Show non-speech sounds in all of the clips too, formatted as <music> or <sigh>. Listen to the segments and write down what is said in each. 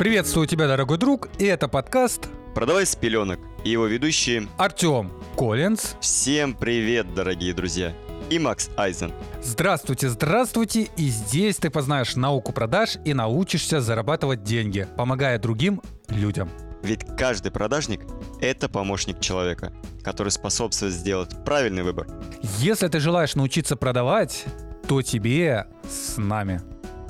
Приветствую тебя, дорогой друг, и это подкаст «Продавай с пеленок» и его ведущие Артем Коллинз. Всем привет, дорогие друзья! И Макс Айзен. Здравствуйте, здравствуйте! И здесь ты познаешь науку продаж и научишься зарабатывать деньги, помогая другим людям. Ведь каждый продажник – это помощник человека, который способствует сделать правильный выбор. Если ты желаешь научиться продавать, то тебе с нами.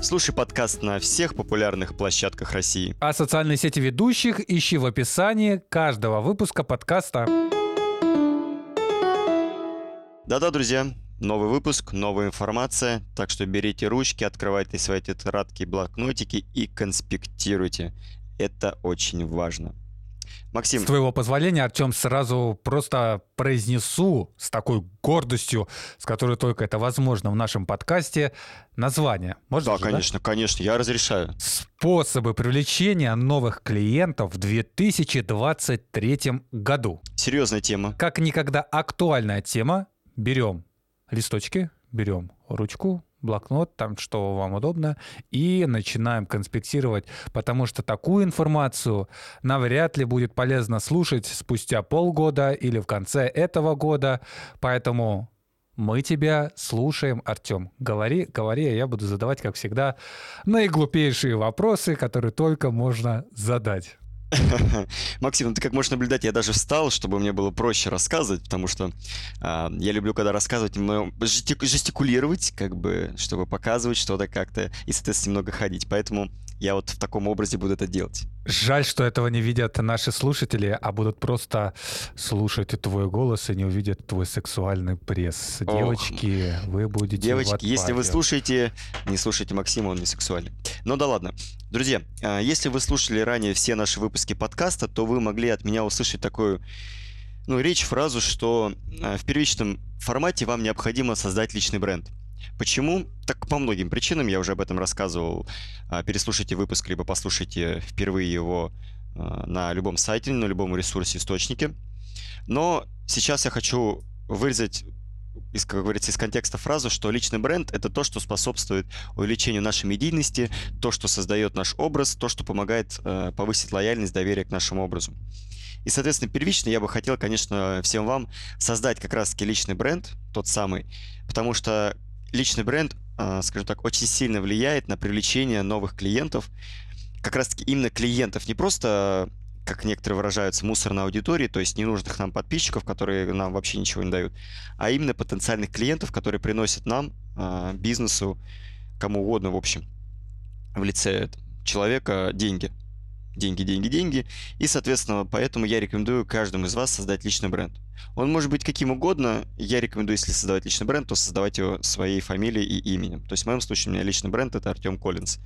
Слушай подкаст на всех популярных площадках России. А социальные сети ведущих ищи в описании каждого выпуска подкаста. Да-да, друзья, новый выпуск, новая информация, так что берите ручки, открывайте свои тетрадки, блокнотики и конспектируйте. Это очень важно. Максим. С твоего позволения, Артем, сразу просто произнесу с такой гордостью, с которой только это возможно в нашем подкасте, название. Можно да, же, конечно, да? конечно, я разрешаю. Способы привлечения новых клиентов в 2023 году. Серьезная тема. Как никогда актуальная тема. Берем листочки, берем ручку, блокнот, там что вам удобно, и начинаем конспектировать, потому что такую информацию навряд ли будет полезно слушать спустя полгода или в конце этого года, поэтому мы тебя слушаем, Артем. Говори, говори, а я буду задавать, как всегда, наиглупейшие вопросы, которые только можно задать. <laughs> Максим, ну ты как можешь наблюдать, я даже встал, чтобы мне было проще рассказывать, потому что э, я люблю, когда рассказывать, жестикулировать, как бы, чтобы показывать что-то как-то, и, соответственно, немного ходить. Поэтому я вот в таком образе буду это делать. Жаль, что этого не видят наши слушатели, а будут просто слушать твой голос и не увидят твой сексуальный пресс. Девочки, Ох. вы будете Девочки, если вы слушаете, не слушайте Максима, он не сексуальный. Ну да ладно. Друзья, а, если вы слушали ранее все наши выпуски подкаста, то вы могли от меня услышать такую ну, речь, фразу, что а, в первичном формате вам необходимо создать личный бренд. Почему? Так по многим причинам, я уже об этом рассказывал. А, переслушайте выпуск, либо послушайте впервые его а, на любом сайте, на любом ресурсе, источнике. Но сейчас я хочу вырезать из, как говорится, из контекста фразу, что личный бренд — это то, что способствует увеличению нашей медийности, то, что создает наш образ, то, что помогает э, повысить лояльность, доверие к нашему образу. И, соответственно, первично я бы хотел, конечно, всем вам создать как раз-таки личный бренд, тот самый, потому что личный бренд, а, скажем так, очень сильно влияет на привлечение новых клиентов, как раз-таки именно клиентов, не просто как некоторые выражаются, мусорной аудитории, то есть ненужных нам подписчиков, которые нам вообще ничего не дают, а именно потенциальных клиентов, которые приносят нам, а, бизнесу, кому угодно, в общем, в лице человека деньги деньги, деньги, деньги. И, соответственно, поэтому я рекомендую каждому из вас создать личный бренд. Он может быть каким угодно. Я рекомендую, если создавать личный бренд, то создавать его своей фамилией и именем. То есть в моем случае у меня личный бренд это Артем Коллинз.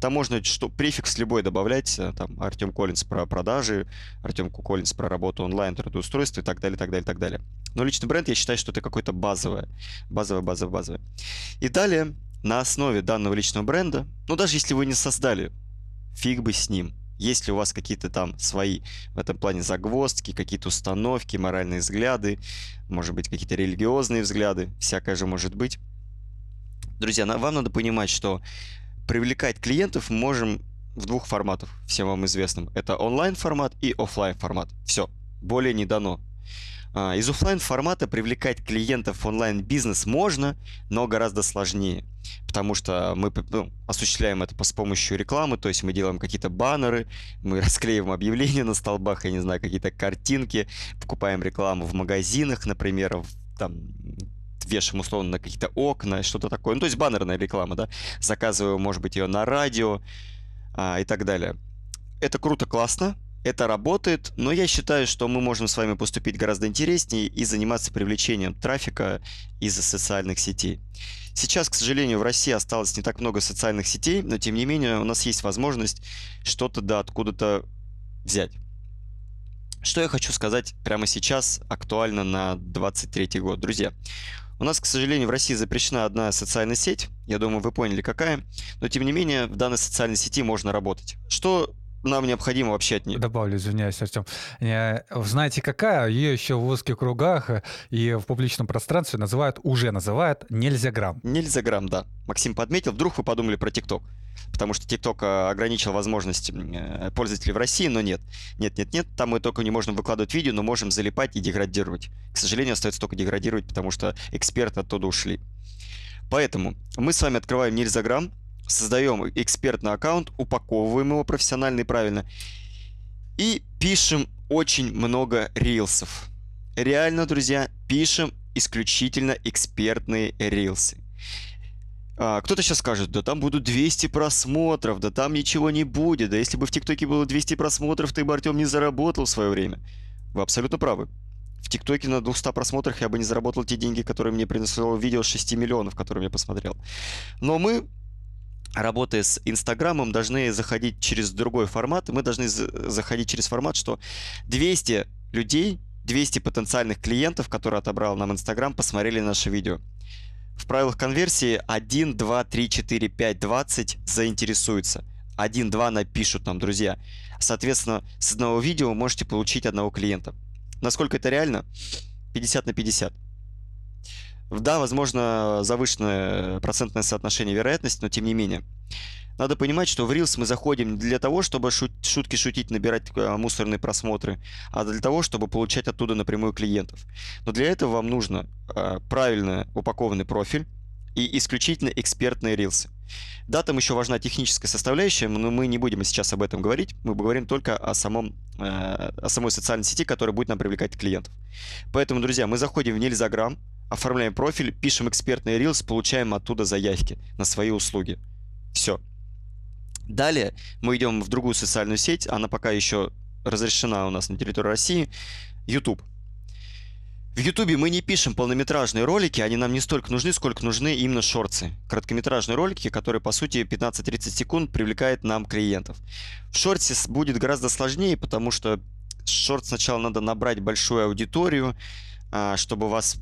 Там можно что, префикс любой добавлять, э, там Артем Коллинз про продажи, Артем Коллинз про работу онлайн, трудоустройство и так далее, так далее, так далее. Но личный бренд я считаю, что это какое-то базовое, базовое, базовое, базовое. И далее на основе данного личного бренда, ну даже если вы не создали, фиг бы с ним – есть ли у вас какие-то там свои в этом плане загвоздки, какие-то установки, моральные взгляды, может быть, какие-то религиозные взгляды, всякое же может быть. Друзья, вам надо понимать, что привлекать клиентов можем в двух форматах, всем вам известным. Это онлайн формат и офлайн формат. Все, более не дано. А, из офлайн формата привлекать клиентов в онлайн-бизнес можно, но гораздо сложнее. Потому что мы ну, осуществляем это с помощью рекламы, то есть мы делаем какие-то баннеры, мы <laughs> расклеиваем объявления на столбах, я не знаю, какие-то картинки, покупаем рекламу в магазинах, например, там вешаем условно на какие-то окна, что-то такое. Ну, то есть баннерная реклама, да. Заказываю, может быть, ее на радио а, и так далее. Это круто, классно, это работает, но я считаю, что мы можем с вами поступить гораздо интереснее и заниматься привлечением трафика из социальных сетей. Сейчас, к сожалению, в России осталось не так много социальных сетей, но тем не менее у нас есть возможность что-то да откуда-то взять. Что я хочу сказать прямо сейчас, актуально на 23 год. Друзья, у нас, к сожалению, в России запрещена одна социальная сеть. Я думаю, вы поняли, какая. Но, тем не менее, в данной социальной сети можно работать. Что нам необходимо вообще от нее. Добавлю, извиняюсь, Артем. Знаете какая? Ее еще в узких кругах и в публичном пространстве называют, уже называют нельзя грамм. Нельзя грамм, да. Максим подметил. Вдруг вы подумали про ТикТок. Потому что ТикТок э, ограничил возможности э, пользователей в России, но нет. Нет, нет, нет. Там мы только не можем выкладывать видео, но можем залипать и деградировать. К сожалению, остается только деградировать, потому что эксперты оттуда ушли. Поэтому мы с вами открываем Нельзаграм, создаем экспертный аккаунт, упаковываем его профессионально и правильно, и пишем очень много рилсов. Реально, друзья, пишем исключительно экспертные рилсы. А, кто-то сейчас скажет, да там будут 200 просмотров, да там ничего не будет, да если бы в ТикТоке было 200 просмотров, ты бы, Артем, не заработал в свое время. Вы абсолютно правы. В ТикТоке на 200 просмотрах я бы не заработал те деньги, которые мне принесло видео 6 миллионов, которые я посмотрел. Но мы работая с Инстаграмом, должны заходить через другой формат. Мы должны заходить через формат, что 200 людей, 200 потенциальных клиентов, которые отобрал нам Инстаграм, посмотрели наше видео. В правилах конверсии 1, 2, 3, 4, 5, 20 заинтересуются. 1, 2 напишут нам, друзья. Соответственно, с одного видео можете получить одного клиента. Насколько это реально? 50 на 50. Да, возможно, завышенное процентное соотношение вероятности, но тем не менее. Надо понимать, что в Reels мы заходим для того, чтобы шут шутки шутить, набирать э, мусорные просмотры, а для того, чтобы получать оттуда напрямую клиентов. Но для этого вам нужно э, правильно упакованный профиль и исключительно экспертные рилсы. Да, там еще важна техническая составляющая, но мы не будем сейчас об этом говорить. Мы говорим только о, самом, э, о самой социальной сети, которая будет нам привлекать клиентов. Поэтому, друзья, мы заходим в Нельзаграм, оформляем профиль, пишем экспертный рилс, получаем оттуда заявки на свои услуги. Все. Далее мы идем в другую социальную сеть, она пока еще разрешена у нас на территории России, YouTube. В YouTube мы не пишем полнометражные ролики, они нам не столько нужны, сколько нужны именно шорты. Короткометражные ролики, которые, по сути, 15-30 секунд привлекают нам клиентов. В шорте будет гораздо сложнее, потому что шорт сначала надо набрать большую аудиторию, чтобы вас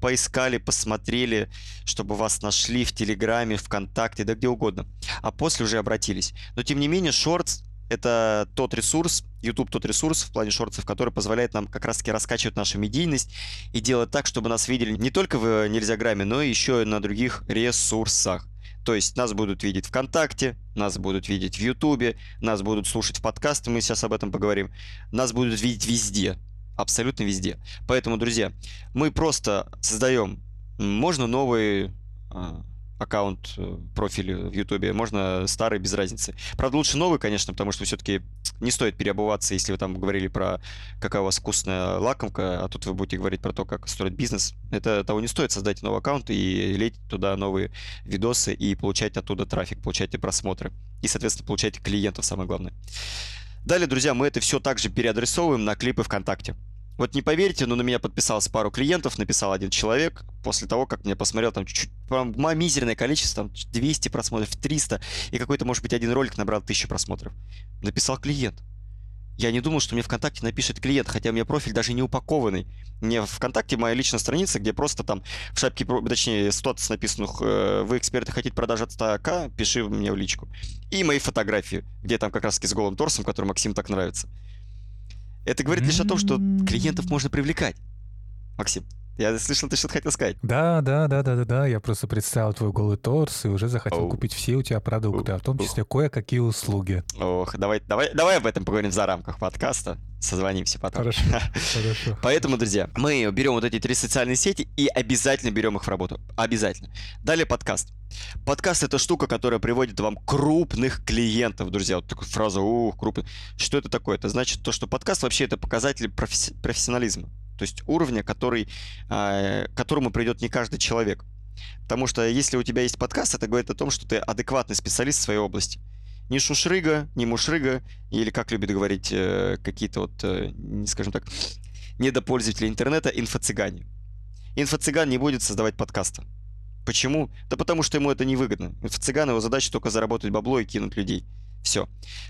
поискали, посмотрели, чтобы вас нашли в Телеграме, ВКонтакте, да где угодно. А после уже обратились. Но тем не менее, Shorts это тот ресурс, YouTube тот ресурс в плане шортов, который позволяет нам как раз-таки раскачивать нашу медийность и делать так, чтобы нас видели не только в Нельзяграме, но еще и на других ресурсах. То есть нас будут видеть ВКонтакте, нас будут видеть в Ютубе, нас будут слушать в подкасты, мы сейчас об этом поговорим. Нас будут видеть везде абсолютно везде. Поэтому, друзья, мы просто создаем, можно новый а, аккаунт, э, профиль в Ютубе, можно старый, без разницы. Правда, лучше новый, конечно, потому что все-таки не стоит переобуваться, если вы там говорили про какая у вас вкусная лакомка, а тут вы будете говорить про то, как строить бизнес. Это того не стоит. создать новый аккаунт и лить туда новые видосы и получать оттуда трафик, получайте просмотры. И, соответственно, получайте клиентов, самое главное. Далее, друзья, мы это все также переадресовываем на клипы ВКонтакте. Вот не поверите, но на меня подписалось пару клиентов, написал один человек, после того, как меня посмотрел, там чуть-чуть, мизерное количество, там 200 просмотров, 300, и какой-то, может быть, один ролик набрал 1000 просмотров. Написал клиент. Я не думал, что мне ВКонтакте напишет клиент, хотя у меня профиль даже не упакованный. Мне ВКонтакте моя личная страница, где просто там в шапке, точнее, ситуация написано, э, вы эксперты хотите продажи от 100к, пиши мне в личку. И мои фотографии, где там как раз с голым торсом, который Максим так нравится. Это говорит лишь о том, что клиентов можно привлекать. Максим. Я слышал, ты что-то хотел сказать. Да, да, да, да, да, да. Я просто представил твой голый торс и уже захотел oh. купить все у тебя продукты, а в том числе кое-какие услуги. Ох, давай, давай, давай об этом поговорим за рамках подкаста. Созвонимся потом. Хорошо, <laughs> хорошо. Поэтому, друзья, мы берем вот эти три социальные сети и обязательно берем их в работу. Обязательно. Далее подкаст. Подкаст это штука, которая приводит вам крупных клиентов, друзья. Вот такая фраза, ух, крупный. Что это такое? Это значит то, что подкаст вообще это показатель професси- профессионализма то есть уровня, который, а, к которому придет не каждый человек. Потому что если у тебя есть подкаст, это говорит о том, что ты адекватный специалист в своей области. Не шушрыга, не мушрыга, или, как любят говорить э, какие-то вот, э, скажем так, недопользователи интернета, инфо-цыгане. Инфо-цыган не будет создавать подкаста. Почему? Да потому что ему это невыгодно. Инфо-цыган, его задача только заработать бабло и кинуть людей. Все.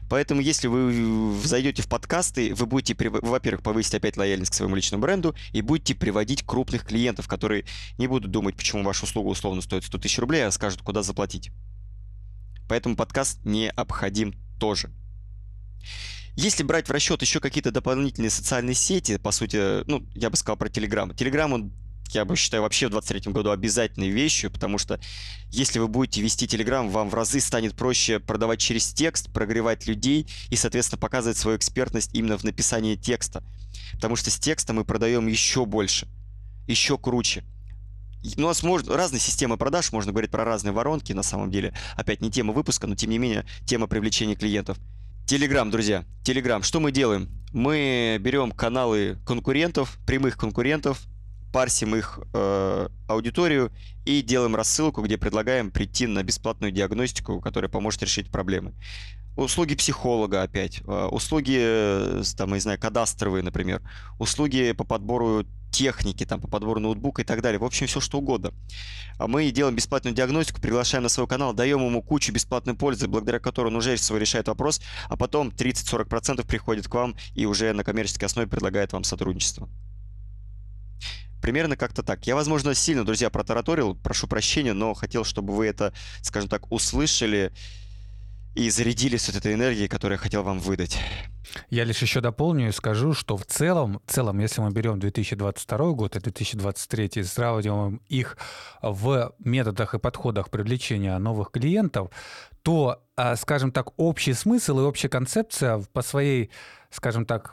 Поэтому, если вы зайдете в подкасты, вы будете, во-первых, повысить опять лояльность к своему личному бренду и будете приводить крупных клиентов, которые не будут думать, почему ваша услуга условно стоит 100 тысяч рублей, а скажут, куда заплатить. Поэтому подкаст необходим тоже. Если брать в расчет еще какие-то дополнительные социальные сети, по сути, ну, я бы сказал про Telegram. Telegram, он я бы считаю вообще в 23 году обязательной вещью, потому что если вы будете вести Telegram, вам в разы станет проще продавать через текст, прогревать людей и, соответственно, показывать свою экспертность именно в написании текста. Потому что с текста мы продаем еще больше, еще круче. Ну, нас можно, разные системы продаж, можно говорить про разные воронки, на самом деле. Опять не тема выпуска, но тем не менее тема привлечения клиентов. Телеграм, друзья, Телеграм. Что мы делаем? Мы берем каналы конкурентов, прямых конкурентов, парсим их э, аудиторию и делаем рассылку, где предлагаем прийти на бесплатную диагностику, которая поможет решить проблемы. Услуги психолога опять, э, услуги, э, там, не знаю, кадастровые, например, услуги по подбору техники, там, по подбору ноутбука и так далее. В общем, все что угодно. А мы делаем бесплатную диагностику, приглашаем на свой канал, даем ему кучу бесплатной пользы, благодаря которой он уже свой решает вопрос, а потом 30-40% приходит к вам и уже на коммерческой основе предлагает вам сотрудничество. Примерно как-то так. Я, возможно, сильно, друзья, протараторил, прошу прощения, но хотел, чтобы вы это, скажем так, услышали и зарядились от этой энергии, которую я хотел вам выдать. Я лишь еще дополню и скажу, что в целом, в целом, если мы берем 2022 год и 2023 и сравниваем их в методах и подходах привлечения новых клиентов, то, а, скажем так, общий смысл и общая концепция по своей, скажем так,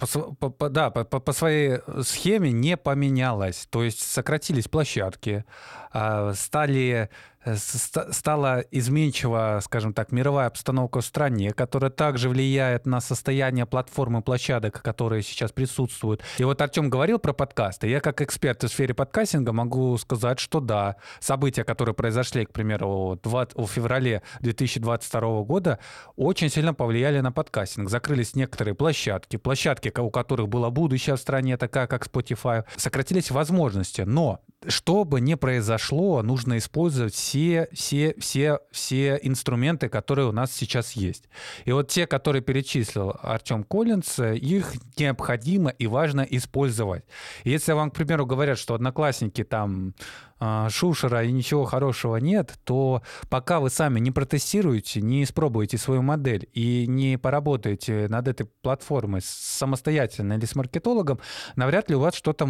а, по, по, да, по, по своей схеме не поменялась. То есть сократились площадки, а, стали Э, стала изменчива, скажем так, мировая обстановка в стране, которая также влияет на состояние платформы площадок, которые сейчас присутствуют. И вот Артем говорил про подкасты. Я как эксперт в сфере подкастинга могу сказать, что да, события, которые произошли, к примеру, в феврале 2022 года, очень сильно повлияли на подкастинг. Закрылись некоторые площадки, площадки, у которых было будущее в стране, такая как Spotify, сократились возможности. Но что бы ни произошло, нужно использовать все, все, все, все инструменты, которые у нас сейчас есть. И вот те, которые перечислил Артем Коллинс, их необходимо и важно использовать. Если вам, к примеру, говорят, что одноклассники там шушера и ничего хорошего нет, то пока вы сами не протестируете, не испробуете свою модель и не поработаете над этой платформой самостоятельно или с маркетологом, навряд ли у вас что-то,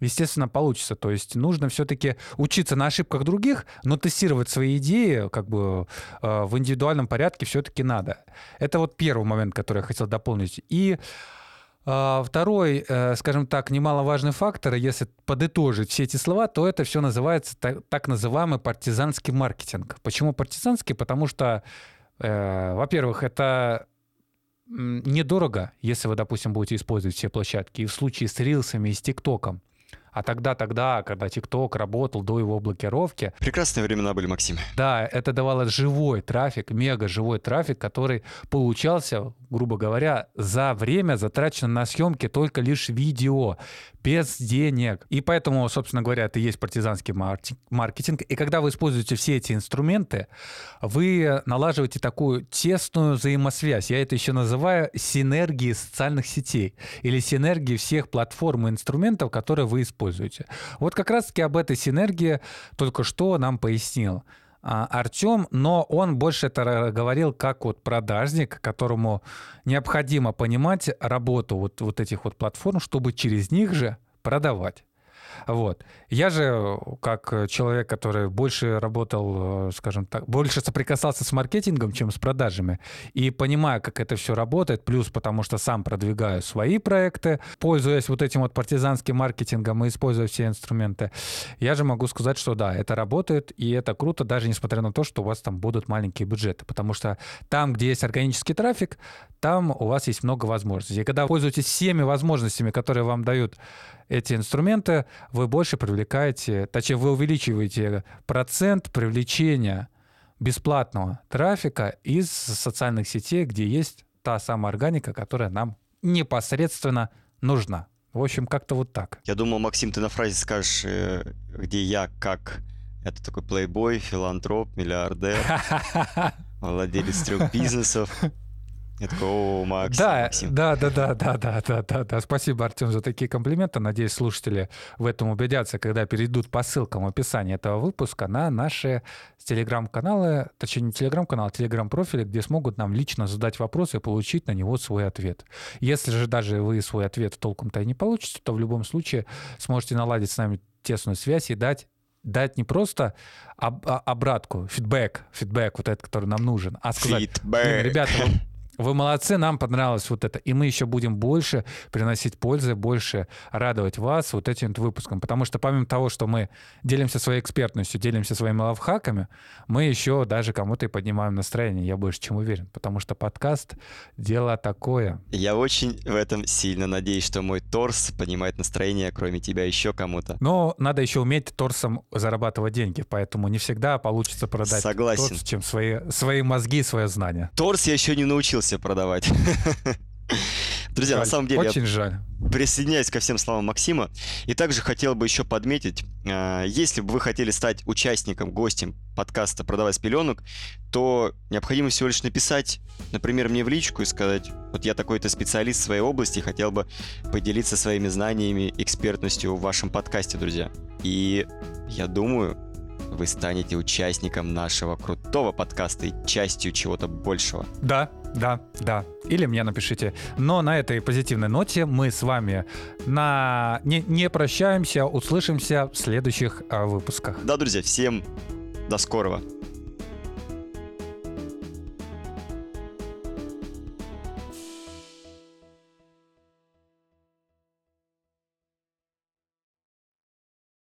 естественно, получится. То есть нужно все-таки учиться на ошибках других, но тестировать свои идеи как бы а, в индивидуальном порядке все-таки надо. Это вот первый момент, который я хотел дополнить. И а, второй, э, скажем так, немаловажный фактор, если подытожить все эти слова, то это все называется так, называемый партизанский маркетинг. Почему партизанский? Потому что, э, во-первых, это недорого, если вы, допустим, будете использовать все площадки. И в случае с рилсами и с ТикТоком а тогда, тогда, когда ТикТок работал до его блокировки... Прекрасные времена были, Максим. Да, это давало живой трафик, мега живой трафик, который получался, грубо говоря, за время, затраченное на съемки только лишь видео без денег. И поэтому, собственно говоря, это и есть партизанский маркетинг. И когда вы используете все эти инструменты, вы налаживаете такую тесную взаимосвязь. Я это еще называю синергией социальных сетей или синергией всех платформ и инструментов, которые вы используете. Вот как раз-таки об этой синергии только что нам пояснил а, Артем, но он больше это говорил как вот продажник, которому необходимо понимать работу вот, вот этих вот платформ, чтобы через них же продавать. Вот. Я же, как человек, который больше работал, э, скажем так, больше соприкасался с маркетингом, чем с продажами, и понимаю, как это все работает, плюс потому что сам продвигаю свои проекты, пользуясь вот этим вот партизанским маркетингом и используя все инструменты, я же могу сказать, что да, это работает, и это круто, даже несмотря на то, что у вас там будут маленькие бюджеты, потому что там, где есть органический трафик, там у вас есть много возможностей. И когда пользуетесь всеми возможностями, которые вам дают эти инструменты, вы больше привлекаете, точнее, вы увеличиваете процент привлечения бесплатного трафика из социальных сетей, где есть та самая органика, которая нам непосредственно нужна. В общем, как-то вот так. Я думал, Максим, ты на фразе скажешь, э, где я как это такой плейбой, филантроп, миллиардер, <laughs> владелец трех бизнесов. Я такой, о, Макс, Да, Максим. да, да, да, да, да, да, да, да. Спасибо, Артем, за такие комплименты. Надеюсь, слушатели в этом убедятся, когда перейдут по ссылкам в описании этого выпуска на наши телеграм-каналы, точнее, не телеграм-канал, а телеграм-профили, где смогут нам лично задать вопрос и получить на него свой ответ. Если же даже вы свой ответ толком-то и не получите, то в любом случае сможете наладить с нами тесную связь и дать дать не просто об, а- обратку, фидбэк, фидбэк вот этот, который нам нужен, а сказать, «Блин, Фидбэк. ребята, вы, молодцы, нам понравилось вот это. И мы еще будем больше приносить пользы, больше радовать вас вот этим выпуском. Потому что помимо того, что мы делимся своей экспертностью, делимся своими лавхаками, мы еще даже кому-то и поднимаем настроение, я больше чем уверен. Потому что подкаст — дело такое. Я очень в этом сильно надеюсь, что мой торс поднимает настроение, кроме тебя, еще кому-то. Но надо еще уметь торсом зарабатывать деньги, поэтому не всегда получится продать Согласен. торс, чем свои, свои мозги и свое знание. Торс я еще не научился продавать. <laughs> Друзья, на Жаль, самом деле, я Очень жаль. присоединяюсь ко всем словам Максима. И также хотел бы еще подметить, э, если бы вы хотели стать участником, гостем подкаста «Продавай с пеленок», то необходимо всего лишь написать, например, мне в личку и сказать, вот я такой-то специалист в своей области, хотел бы поделиться своими знаниями, экспертностью в вашем подкасте, друзья. И я думаю, вы станете участником нашего крутого подкаста и частью чего-то большего. Да, да, да. Или мне напишите. Но на этой позитивной ноте мы с вами на... не, не прощаемся, услышимся в следующих а, выпусках. Да, друзья, всем до скорого.